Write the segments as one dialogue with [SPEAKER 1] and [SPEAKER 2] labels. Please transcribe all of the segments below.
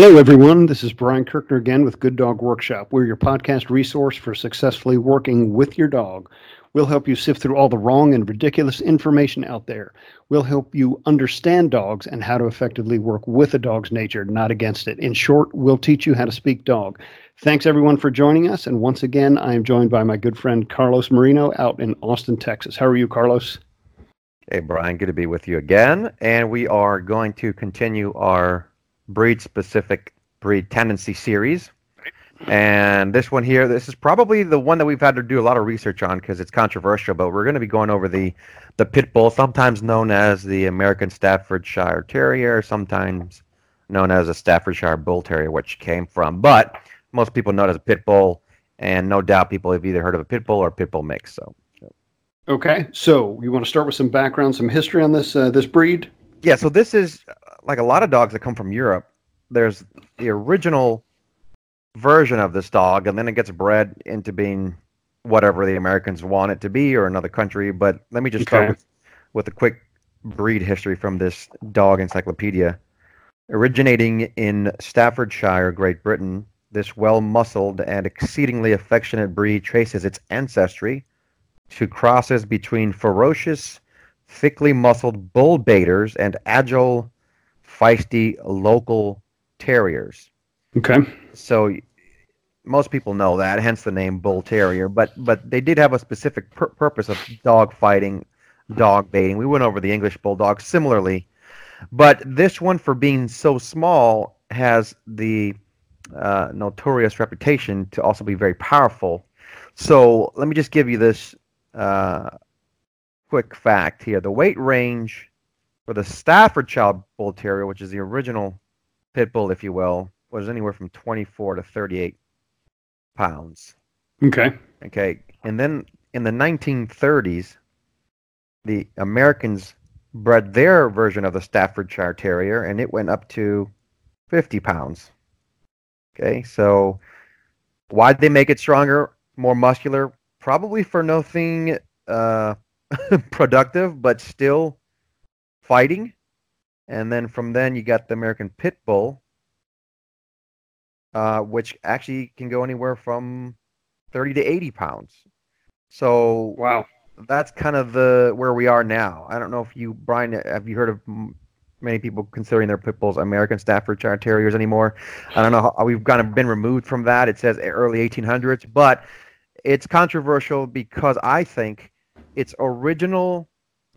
[SPEAKER 1] Hello, everyone. This is Brian Kirkner again with Good Dog Workshop. We're your podcast resource for successfully working with your dog. We'll help you sift through all the wrong and ridiculous information out there. We'll help you understand dogs and how to effectively work with a dog's nature, not against it. In short, we'll teach you how to speak dog. Thanks, everyone, for joining us. And once again, I am joined by my good friend Carlos Marino out in Austin, Texas. How are you, Carlos?
[SPEAKER 2] Hey, Brian. Good to be with you again. And we are going to continue our breed specific breed tendency series. And this one here, this is probably the one that we've had to do a lot of research on because it's controversial. But we're going to be going over the the pit bull, sometimes known as the American Staffordshire Terrier, sometimes known as a Staffordshire Bull Terrier, which came from. But most people know it as a pit bull, and no doubt people have either heard of a pit bull or a pit bull mix. So,
[SPEAKER 1] okay. So you want to start with some background, some history on this uh, this breed?
[SPEAKER 2] Yeah. So this is like a lot of dogs that come from Europe. There's the original version of this dog, and then it gets bred into being whatever the Americans want it to be or another country. But let me just okay. start with, with a quick breed history from this dog encyclopedia. Originating in Staffordshire, Great Britain, this well muscled and exceedingly affectionate breed traces its ancestry to crosses between ferocious, thickly muscled bull baiters and agile, feisty local terriers.
[SPEAKER 1] Okay.
[SPEAKER 2] So most people know that, hence the name bull terrier. But but they did have a specific pur- purpose of dog fighting, dog baiting. We went over the English bulldog similarly, but this one, for being so small, has the uh, notorious reputation to also be very powerful. So let me just give you this uh, quick fact here: the weight range for the Staffordshire Bull Terrier, which is the original pit bull, if you will, was anywhere from 24 to 38 pounds.
[SPEAKER 1] Okay.
[SPEAKER 2] Okay. And then in the 1930s, the Americans bred their version of the Staffordshire Terrier, and it went up to 50 pounds. Okay. So why'd they make it stronger, more muscular? Probably for nothing uh, productive, but still fighting. And then from then you got the American Pit Bull, uh, which actually can go anywhere from 30 to 80 pounds. So
[SPEAKER 1] wow,
[SPEAKER 2] that's kind of the where we are now. I don't know if you, Brian, have you heard of many people considering their pit bulls American Staffordshire Terriers anymore? I don't know how we've kind of been removed from that. It says early 1800s, but it's controversial because I think its original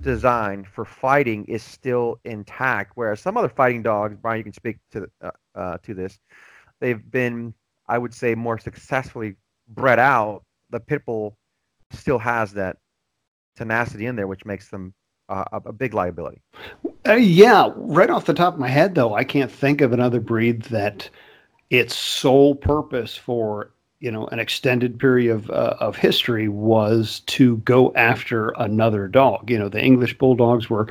[SPEAKER 2] design for fighting is still intact, whereas some other fighting dogs, Brian, you can speak to uh, uh, to this they've been, I would say, more successfully bred out. The pit bull still has that tenacity in there, which makes them uh, a, a, big liability.
[SPEAKER 1] Uh, yeah, right off the top of my head, though, I can't think of another breed that its sole purpose for you know an extended period of uh, of history was to go after another dog. You know, the English bulldogs were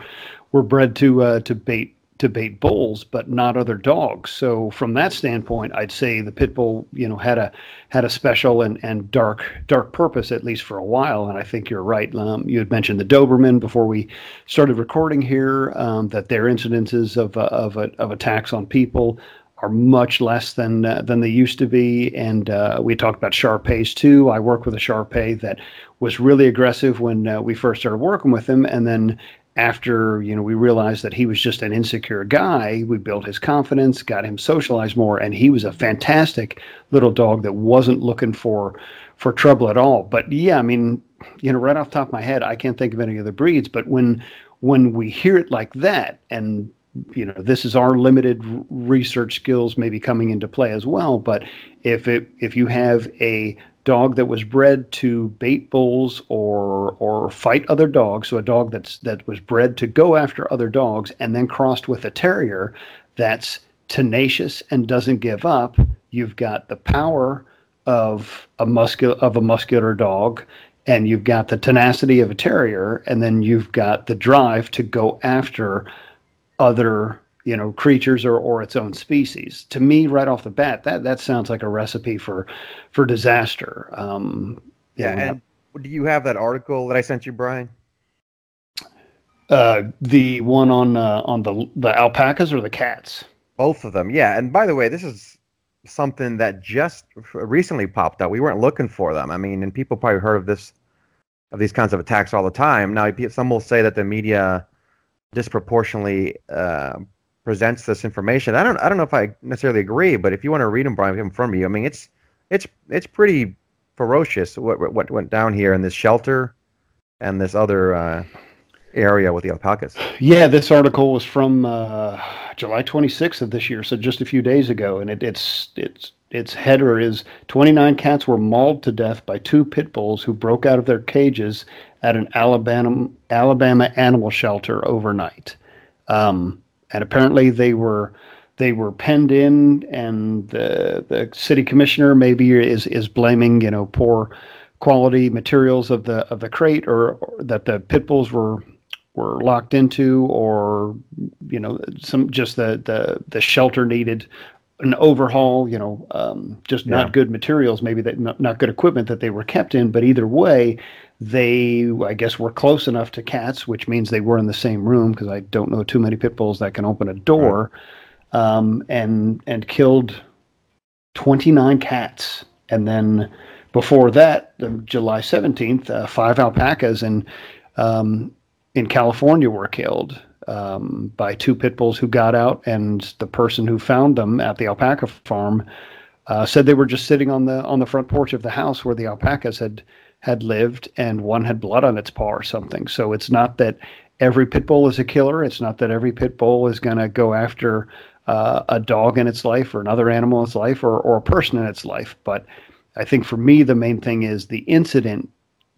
[SPEAKER 1] were bred to uh, to bait to bait bulls, but not other dogs. So from that standpoint, I'd say the pit bull, you know, had a had a special and, and dark dark purpose at least for a while. And I think you're right. Um, you had mentioned the Doberman before we started recording here um, that their incidences of uh, of uh, of attacks on people are much less than uh, than they used to be. And uh, we talked about Shar-Peis too. I work with a Shar-Pei that was really aggressive when uh, we first started working with him, and then after you know we realized that he was just an insecure guy we built his confidence got him socialized more and he was a fantastic little dog that wasn't looking for for trouble at all but yeah i mean you know right off top of my head i can't think of any other breeds but when when we hear it like that and you know this is our limited research skills maybe coming into play as well but if it if you have a dog that was bred to bait bulls or or fight other dogs, so a dog that's that was bred to go after other dogs and then crossed with a terrier that's tenacious and doesn't give up, you've got the power of a muscular of a muscular dog and you've got the tenacity of a terrier and then you've got the drive to go after other you know creatures or, or its own species to me right off the bat that that sounds like a recipe for for disaster um
[SPEAKER 2] yeah and do you have that article that i sent you brian
[SPEAKER 1] uh the one on uh, on the the alpacas or the cats
[SPEAKER 2] Both of them, yeah. And by the way, this is something that just recently popped up. We weren't looking for them. I mean, and people probably heard of this, of these kinds of attacks all the time. Now, some will say that the media disproportionately uh, presents this information. I don't, I don't know if I necessarily agree, but if you want to read them, Brian, in front of you. I mean, it's, it's, it's pretty ferocious what what went down here in this shelter and this other uh, area with the alpacas.
[SPEAKER 1] Yeah, this article was from uh, July 26th of this year, so just a few days ago, and it, it's it's its header is 29 cats were mauled to death by two pit bulls who broke out of their cages at an Alabama Alabama animal shelter overnight, um, and apparently they were they were penned in, and the the city commissioner maybe is is blaming you know poor quality materials of the of the crate or, or, that the pit bulls were were locked into or you know some just the the the shelter needed an overhaul you know um, just yeah. not good materials maybe that not, not good equipment that they were kept in but either way they i guess were close enough to cats which means they were in the same room because i don't know too many pit bulls that can open a door right um, and and killed 29 cats. And then before that, July 17th, uh, five alpacas in um, in California were killed um, by two pit bulls who got out, and the person who found them at the alpaca farm uh, said they were just sitting on the on the front porch of the house where the alpacas had had lived, and one had blood on its paw or something. So it's not that every pit bull is a killer. It's not that every pit bull is going to go after uh, a dog in its life or another animal in its life or, or a person in its life. But I think for me, the main thing is the incident,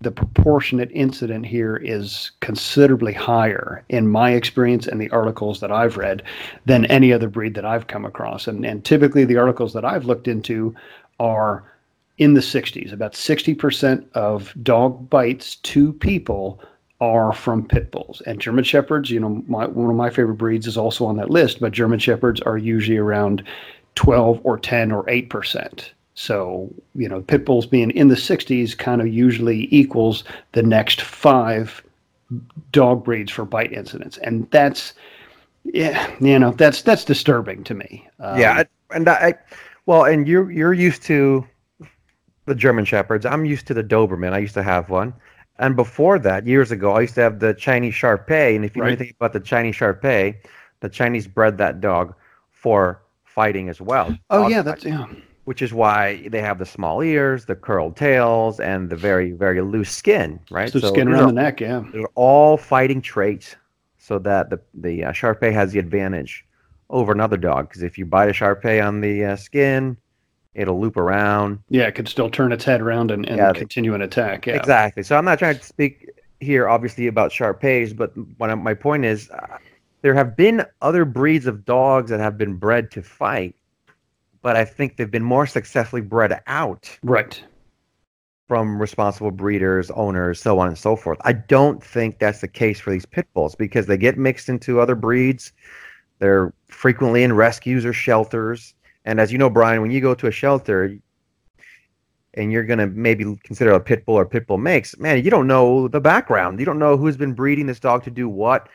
[SPEAKER 1] the proportionate incident here is considerably higher in my experience and the articles that I've read than any other breed that I've come across. And, and typically, the articles that I've looked into are in the 60s. About 60% of dog bites to people are from pit bulls and German shepherds. You know, my, one of my favorite breeds is also on that list, but German shepherds are usually around 12 or 10 or 8 percent. So you know, pit bulls being in the 60s kind of usually equals the next five dog breeds for bite incidents, and that's yeah, you know, that's that's disturbing to me.
[SPEAKER 2] Um, yeah, and I, well, and you're you're used to the German shepherds. I'm used to the Doberman. I used to have one. And before that, years ago, I used to have the Chinese Shar Pei. And if you right. know anything about the Chinese Shar Pei, the Chinese bred that dog for fighting as well.
[SPEAKER 1] Oh yeah, that's yeah.
[SPEAKER 2] Which is why they have the small ears, the curled tails, and the very very loose skin, right?
[SPEAKER 1] So, so skin around are, the neck, yeah.
[SPEAKER 2] They're all fighting traits, so that the the uh, Shar Pei has the advantage over another dog. Because if you bite a Shar Pei on the uh, skin, it'll loop around.
[SPEAKER 1] Yeah, it could still turn its head around and, and yeah, continue an attack. Yeah.
[SPEAKER 2] Exactly. So I'm not trying to speak here, obviously, about Shar Peis, but one my point is uh, there have been other breeds of dogs that have been bred to fight, but I think they've been more successfully bred out.
[SPEAKER 1] Right.
[SPEAKER 2] From responsible breeders, owners, so on and so forth. I don't think that's the case for these pit bulls because they get mixed into other breeds. They're frequently in rescues or shelters and as you know, Brian, when you go to a shelter and you're going to maybe consider a pit bull or pit bull mix, man, you don't know the background. You don't know who's been breeding this dog to do what.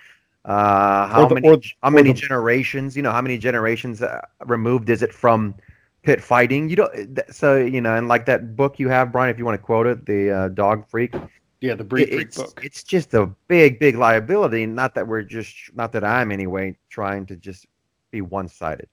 [SPEAKER 2] Uh, how the, many or, how many the, generations? You know, how many generations uh, removed is it from pit fighting? You don't. So you know, and like that book you have, Brian, if you want to quote it, the uh, Dog Freak.
[SPEAKER 1] Yeah, the breed
[SPEAKER 2] freak it's,
[SPEAKER 1] book.
[SPEAKER 2] It's just a big, big liability. Not that we're just, not that I'm anyway, trying to just be one sided.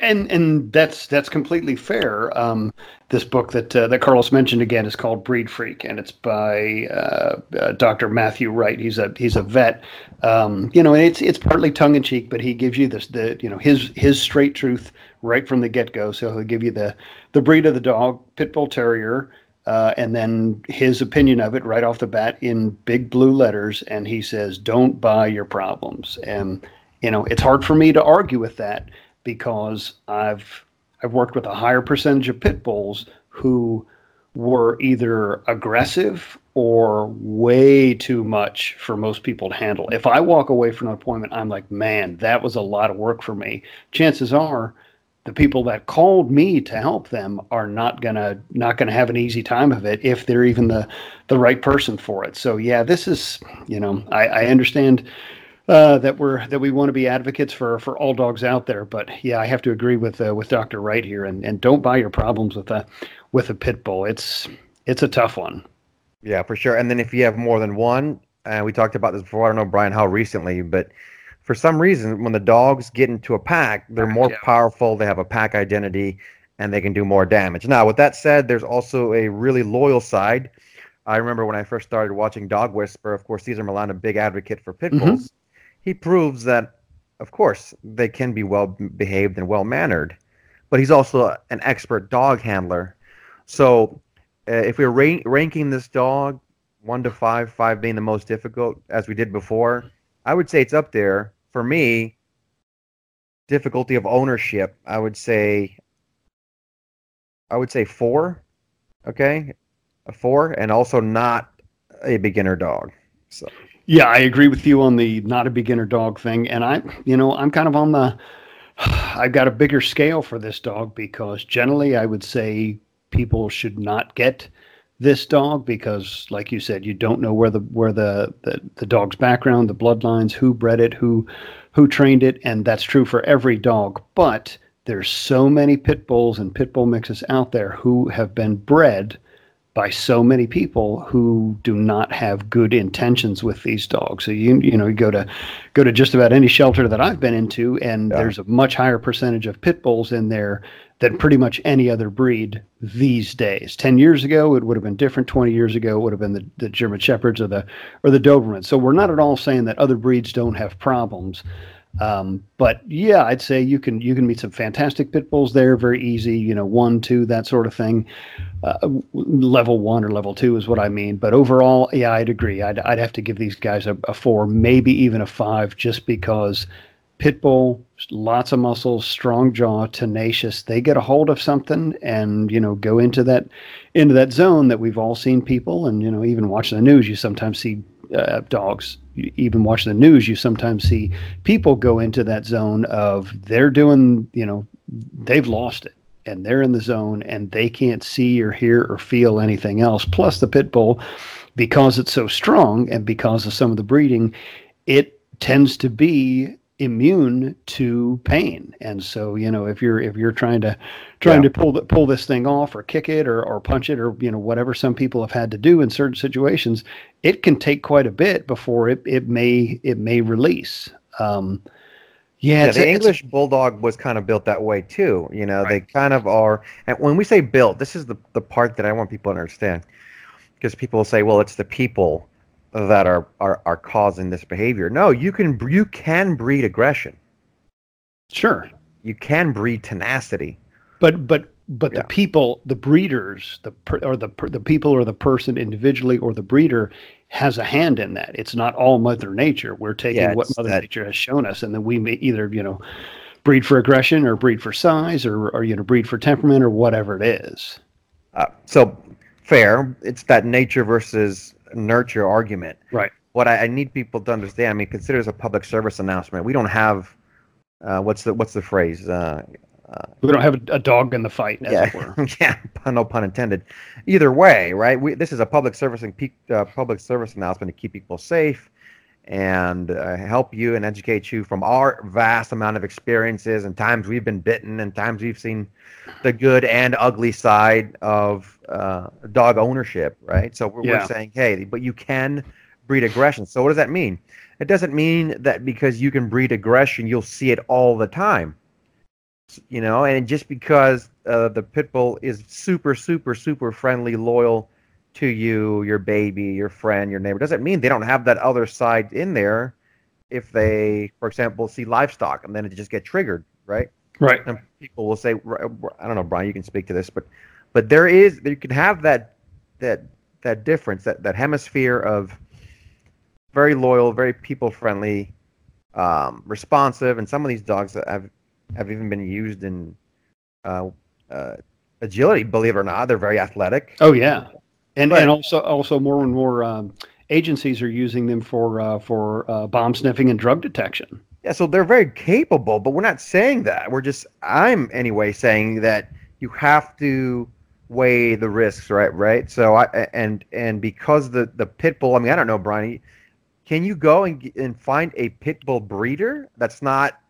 [SPEAKER 1] And and that's that's completely fair. Um, this book that uh, that Carlos mentioned again is called Breed Freak, and it's by uh, uh, Dr. Matthew Wright. He's a he's a vet. Um, you know, and it's it's partly tongue in cheek, but he gives you this the you know his his straight truth right from the get go. So he'll give you the the breed of the dog, pit bull terrier, uh, and then his opinion of it right off the bat in big blue letters. And he says, "Don't buy your problems." And you know, it's hard for me to argue with that because I've I've worked with a higher percentage of pit bulls who were either aggressive or way too much for most people to handle. If I walk away from an appointment, I'm like, man, that was a lot of work for me. Chances are the people that called me to help them are not gonna not gonna have an easy time of it if they're even the the right person for it. So yeah, this is you know I, I understand uh, that we're that we want to be advocates for for all dogs out there. But yeah, I have to agree with uh, with Doctor Wright here, and, and don't buy your problems with a with a pit bull. It's it's a tough one.
[SPEAKER 2] Yeah, for sure. And then if you have more than one, and we talked about this before. I don't know Brian how recently, but for some reason, when the dogs get into a pack, they're more yeah. powerful. They have a pack identity, and they can do more damage. Now, with that said, there's also a really loyal side. I remember when I first started watching Dog Whisper. Of course, Cesar Millan, a big advocate for pit bulls. Mm-hmm he proves that, of course, they can be well behaved and well mannered, but he's also an expert dog handler. So, uh, if we're ra- ranking this dog one to five, five being the most difficult, as we did before, I would say it's up there for me. Difficulty of ownership, I would say. I would say four. Okay, a four, and also not a beginner dog. So
[SPEAKER 1] yeah, I agree with you on the not a beginner dog thing. And I, you know, I'm kind of on the, I've got a bigger scale for this dog because generally I would say people should not get this dog because like you said you don't know where the where the, the the dog's background the bloodlines who bred it who who trained it and that's true for every dog but there's so many pit bulls and pit bull mixes out there who have been bred by so many people who do not have good intentions with these dogs. So you you know you go to go to just about any shelter that I've been into, and yeah. there's a much higher percentage of pit bulls in there than pretty much any other breed these days. Ten years ago, it would have been different. Twenty years ago, it would have been the, the German Shepherds or the or the Dobermans. So we're not at all saying that other breeds don't have problems. Um, but yeah, I'd say you can you can meet some fantastic pit bulls there, very easy. You know, one, two, that sort of thing. Uh, level one or level two is what I mean. But overall, yeah, I'd agree. I'd I'd have to give these guys a, a four, maybe even a five, just because pit bull, lots of muscles, strong jaw, tenacious. They get a hold of something and you know go into that into that zone that we've all seen people and you know even watching the news. You sometimes see uh, dogs. Even watch the news, you sometimes see people go into that zone of they're doing, you know, they've lost it and they're in the zone and they can't see or hear or feel anything else. Plus, the pit bull, because it's so strong and because of some of the breeding, it tends to be immune to pain and so you know if you're if you're trying to trying yeah. to pull the, pull this thing off or kick it or, or punch it or you know whatever some people have had to do in certain situations it can take quite a bit before it, it may it may release um,
[SPEAKER 2] yeah, yeah the English bulldog was kind of built that way too. You know, right. they kind of are. And when we say built, this is the the part that I want people to understand, because people say, "Well, it's the people." That are, are are causing this behavior. No, you can you can breed aggression.
[SPEAKER 1] Sure,
[SPEAKER 2] you can breed tenacity.
[SPEAKER 1] But but but yeah. the people, the breeders, the or the the people or the person individually or the breeder has a hand in that. It's not all Mother Nature. We're taking yeah, what Mother that, Nature has shown us, and then we may either you know breed for aggression or breed for size or or you know breed for temperament or whatever it is.
[SPEAKER 2] Uh, so fair. It's that nature versus nurture argument.
[SPEAKER 1] Right.
[SPEAKER 2] What I, I, need people to understand, I mean, consider as a public service announcement. We don't have uh, what's the what's the phrase? Uh,
[SPEAKER 1] uh, we don't have a, a, dog in the fight,
[SPEAKER 2] yeah, yeah, no pun intended. Either way, right? We, this is a public service and uh, public service announcement to keep people safe and uh, help you and educate you from our vast amount of experiences and times we've been bitten and times we've seen the good and ugly side of uh, dog ownership, right? So we're, yeah. we're saying, hey, but you can breed aggression. So what does that mean? It doesn't mean that because you can breed aggression, you'll see it all the time. You know, and just because uh, the pit bull is super, super, super friendly, loyal to you, your baby, your friend, your neighbor, doesn't mean they don't have that other side in there. If they, for example, see livestock and then it just get triggered, right?
[SPEAKER 1] Right.
[SPEAKER 2] And people will say, I don't know, Brian, you can speak to this, but but there is you can have that that that difference, that that hemisphere of very loyal, very people friendly, um, responsive, and some of these dogs that have have even been used in uh, uh, agility. Believe it or not, they're very athletic.
[SPEAKER 1] Oh yeah, and but, and also also more and more um, agencies are using them for uh, for uh, bomb sniffing and drug detection.
[SPEAKER 2] Yeah, so they're very capable, but we're not saying that. We're just I'm anyway saying that you have to weigh the risks, right? Right. So I and and because the the pit bull. I mean, I don't know, Brian. can you go and and find a pit bull breeder that's not,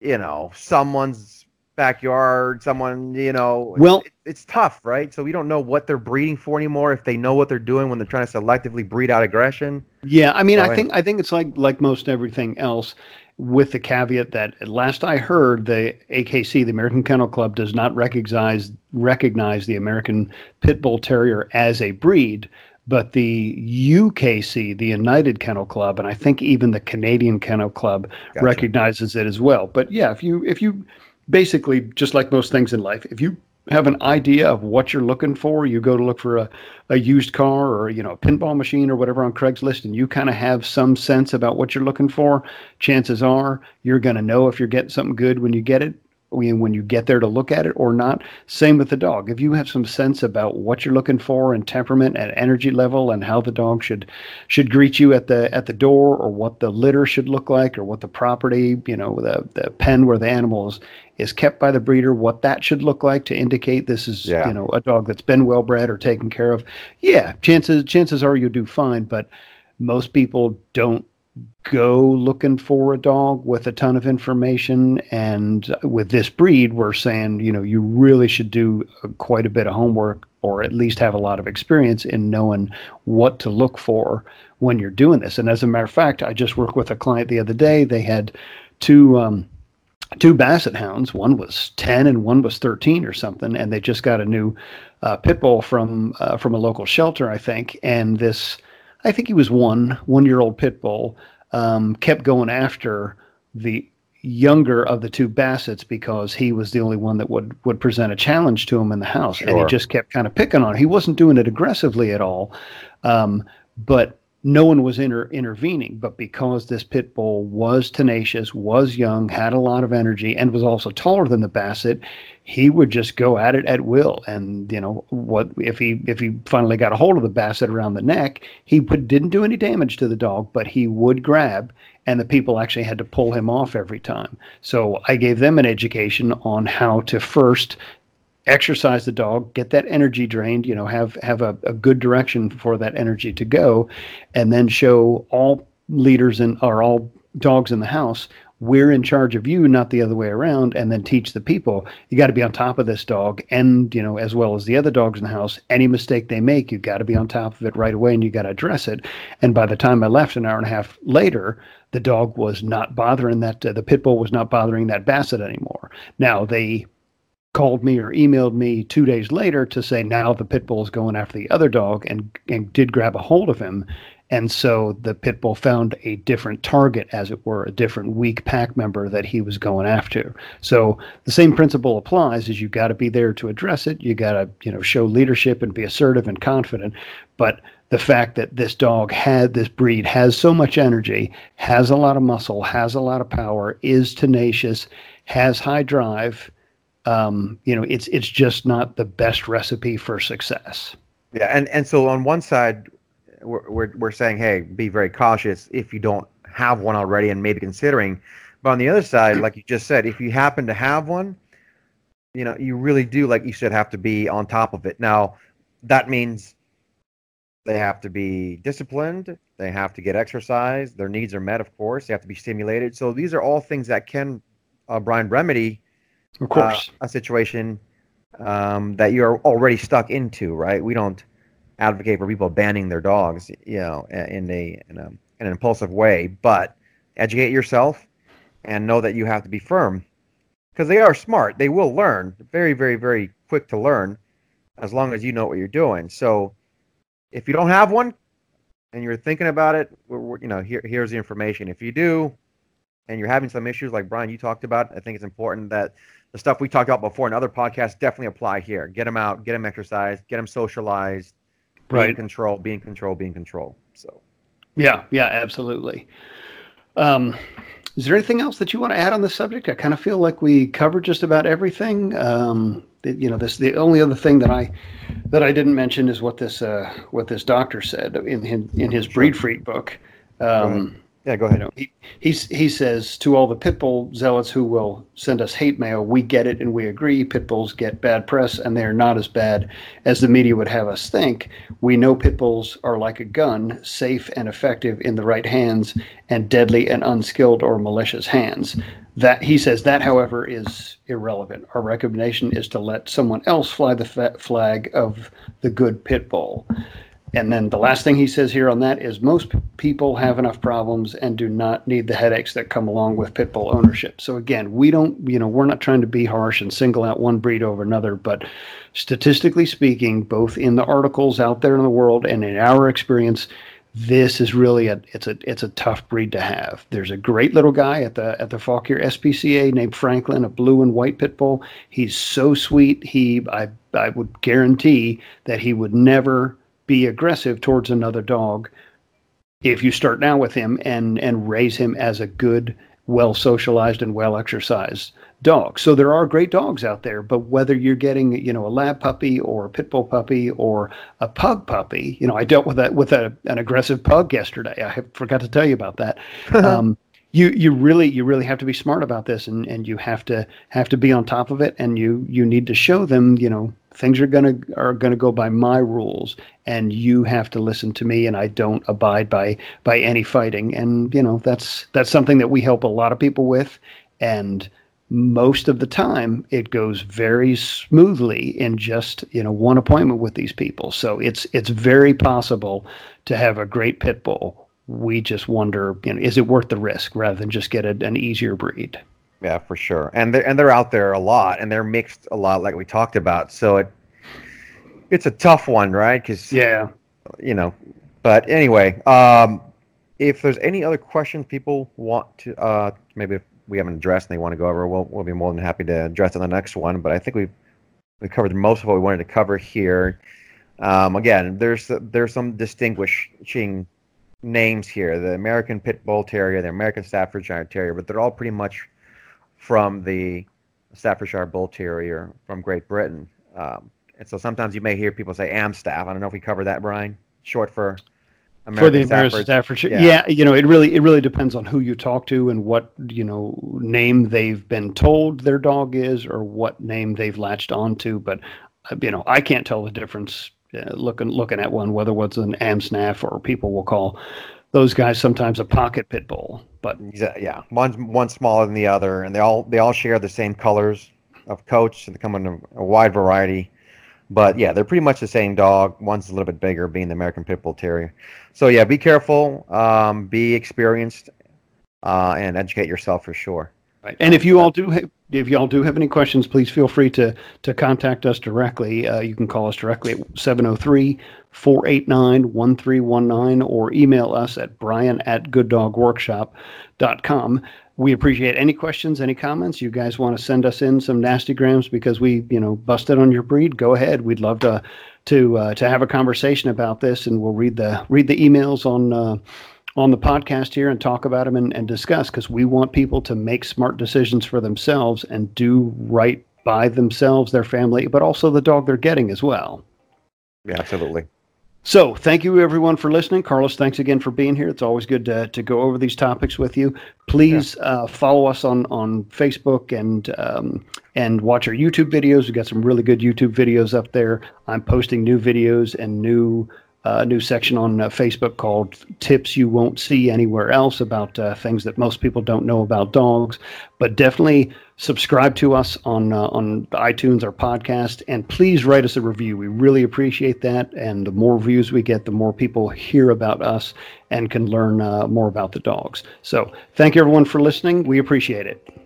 [SPEAKER 2] you know, someone's backyard, someone, you know,
[SPEAKER 1] well,
[SPEAKER 2] it, it's tough, right? So we don't know what they're breeding for anymore. If they know what they're doing when they're trying to selectively breed out aggression.
[SPEAKER 1] Yeah, I mean, I think I think it's like like most everything else with the caveat that at last I heard, the AKC, the American Kennel Club, does not recognize recognize the American Pit Bull Terrier as a breed, but the UKC, the United Kennel Club, and I think even the Canadian Kennel Club gotcha. recognizes it as well. But yeah, if you if you basically just like most things in life, if you have an idea of what you're looking for, you go to look for a, a used car or you know a pinball machine or whatever on Craigslist, and you kind of have some sense about what you're looking for. Chances are you're going to know if you're getting something good when you get it when you get there to look at it or not. Same with the dog. If you have some sense about what you're looking for and temperament and energy level and how the dog should should greet you at the at the door or what the litter should look like or what the property, you know, the the pen where the animal is, is kept by the breeder, what that should look like to indicate this is, yeah. you know, a dog that's been well bred or taken care of. Yeah, chances chances are you do fine, but most people don't go looking for a dog with a ton of information. And with this breed, we're saying, you know, you really should do quite a bit of homework or at least have a lot of experience in knowing what to look for when you're doing this. And as a matter of fact, I just worked with a client the other day. They had two. Um, two basset hounds one was 10 and one was 13 or something and they just got a new uh, pit bull from uh, from a local shelter i think and this I think he was one one year old pit bull, um, kept going after the younger of the two Bassets because he was the only one that would would present a challenge to him in the house, sure. and he just kept kind of picking on. It. He wasn't doing it aggressively at all, um, but no one was inter- intervening. But because this pit bull was tenacious, was young, had a lot of energy, and was also taller than the Basset, he would just go at it at will. And you know what? If he if he finally got a hold of the Basset around the neck, he put, didn't do any damage to the dog, but he would grab, and the people actually had to pull him off every time. So I gave them an education on how to first exercise the dog, get that energy drained, you know, have have a, a good direction for that energy to go, and then show all leaders and or all dogs in the house we're in charge of you not the other way around and then teach the people. You got to be on top of this dog and you know as well as the other dogs in the house. Any mistake they make you got to be on top of it right away and you got to address it. And by the time i left an hour and a half later the dog was not bothering that uh, the pit bull was not bothering that basset anymore. Now they called me or emailed me two days later to say now the pit bull is going after the other dog and, and did grab a hold of him. And so the pit bull found a different target, as it were, a different weak pack member that he was going after. So the same principle applies: is you got to be there to address it. You got to you know show leadership and be assertive and confident. But the fact that this dog had this breed has so much energy, has a lot of muscle, has a lot of power, is tenacious, has high drive, um, you know, it's it's just not the best recipe for success.
[SPEAKER 2] Yeah, and and so on one side, we're we're, we're saying, hey, be very cautious if you don't have one already, and maybe considering. But on the other side, like you just said, if you happen to have one, you know, you really do, like you said, have to be on top of it. Now, that means they have to be disciplined. They have to get exercise. Their needs are met, of course. They have to be stimulated. So these are all things that can, uh, Brian, remedy
[SPEAKER 1] of course,
[SPEAKER 2] uh, a situation um, that you're already stuck into, right? We don't advocate for people banning their dogs, you know, in a in, a, in an impulsive way, but educate yourself and know that you have to be firm because they are smart. They will learn very, very, very quick to learn as long as you know what you're doing. So if you don't have one and you're thinking about it, you know, here, here's the information. If you do, and you're having some issues like Brian, you talked about, I think it's important that the stuff we talked about before in other podcasts definitely apply here. Get them out, get them exercised, get them socialized, be right. in control, be in control, be in control. So,
[SPEAKER 1] yeah, yeah, absolutely. Um, is there anything else that you want to add on the subject? I kind of feel like we covered just about everything. Um, you know, this the only other thing that I that I didn't mention is what this uh, what this doctor said in in, in his Breed Freak book. Um,
[SPEAKER 2] Yeah, go ahead.
[SPEAKER 1] You know, he, he's, he says to all the pit bull zealots who will send us hate mail, we get it and we agree. Pit bulls get bad press and they're not as bad as the media would have us think. We know pit bulls are like a gun, safe and effective in the right hands and deadly and unskilled or malicious hands. That he says that, however, is irrelevant. Our recommendation is to let someone else fly the flag of the good pit bull. And then the last thing he says here on that is most people have enough problems and do not need the headaches that come along with pit bull ownership. So again, we don't, you know, we're not trying to be harsh and single out one breed over another, but statistically speaking, both in the articles out there in the world and in our experience, this is really a it's a it's a tough breed to have. There's a great little guy at the at the Fauquier SPCA named Franklin, a blue and white pit bull. He's so sweet. He I I would guarantee that he would never be aggressive towards another dog if you start now with him and and raise him as a good well socialized and well exercised dog. So there are great dogs out there but whether you're getting you know a lab puppy or a pit bull puppy or a pug puppy you know i dealt with that with a, an aggressive pug yesterday. I forgot to tell you about that. Um, you you really you really have to be smart about this and and you have to have to be on top of it and you you need to show them you know things are going to are going to go by my rules and you have to listen to me and I don't abide by by any fighting. And you know that's that's something that we help a lot of people with and most of the time it goes very smoothly in just you know one appointment with these people. So it's it's very possible to have a great pit bull. We just wonder, you know, is it worth the risk rather than just get a, an easier breed?
[SPEAKER 2] Yeah, for sure. And they're and they're out there a lot, and they're mixed a lot, like we talked about. So it it's a tough one, right? Because
[SPEAKER 1] yeah,
[SPEAKER 2] you know. But anyway, um, if there's any other questions people want to, uh, maybe if we haven't addressed and they want to go over, we'll we'll be more than happy to address in the next one. But I think we've we covered most of what we wanted to cover here. Um, again, there's there's some distinguishing names here the American Pit Bull Terrier, the American Staffordshire Terrier, but they're all pretty much from the Staffordshire Bull Terrier from Great Britain. Um, and so sometimes you may hear people say Amstaff. I don't know if we cover that, Brian. Short for
[SPEAKER 1] American for the American Staffordshire. Yeah. yeah, you know, it really it really depends on who you talk to and what you know name they've been told their dog is or what name they've latched onto. But uh, you know, I can't tell the difference uh, looking looking at one, whether it's an Amstaff or people will call those guys sometimes a pocket pit bull. But
[SPEAKER 2] yeah, one one smaller than the other, and they all they all share the same colors of coats, and they come in a, a wide variety. But yeah, they're pretty much the same dog. One's a little bit bigger, being the American Pit Bull Terrier. So yeah, be careful, um, be experienced, uh, and educate yourself for sure.
[SPEAKER 1] Right. And if you all do have, if y'all do have any questions, please feel free to to contact us directly. Uh, you can call us directly at 703-489-1319 or email us at brian at gooddogworkshop.com. We appreciate any questions, any comments. You guys want to send us in some nasty grams because we, you know, busted on your breed, go ahead. We'd love to to uh, to have a conversation about this and we'll read the read the emails on uh, on the podcast here and talk about them and, and discuss because we want people to make smart decisions for themselves and do right by themselves, their family, but also the dog they're getting as well.
[SPEAKER 2] Yeah, absolutely.
[SPEAKER 1] So, thank you everyone for listening. Carlos, thanks again for being here. It's always good to, to go over these topics with you. Please yeah. uh, follow us on, on Facebook and um, and watch our YouTube videos. We've got some really good YouTube videos up there. I'm posting new videos and new a new section on uh, Facebook called Tips You Won't See Anywhere Else about uh, things that most people don't know about dogs. But definitely subscribe to us on, uh, on iTunes, our podcast, and please write us a review. We really appreciate that. And the more views we get, the more people hear about us and can learn more about the dogs. So thank you, everyone, for listening. We appreciate it.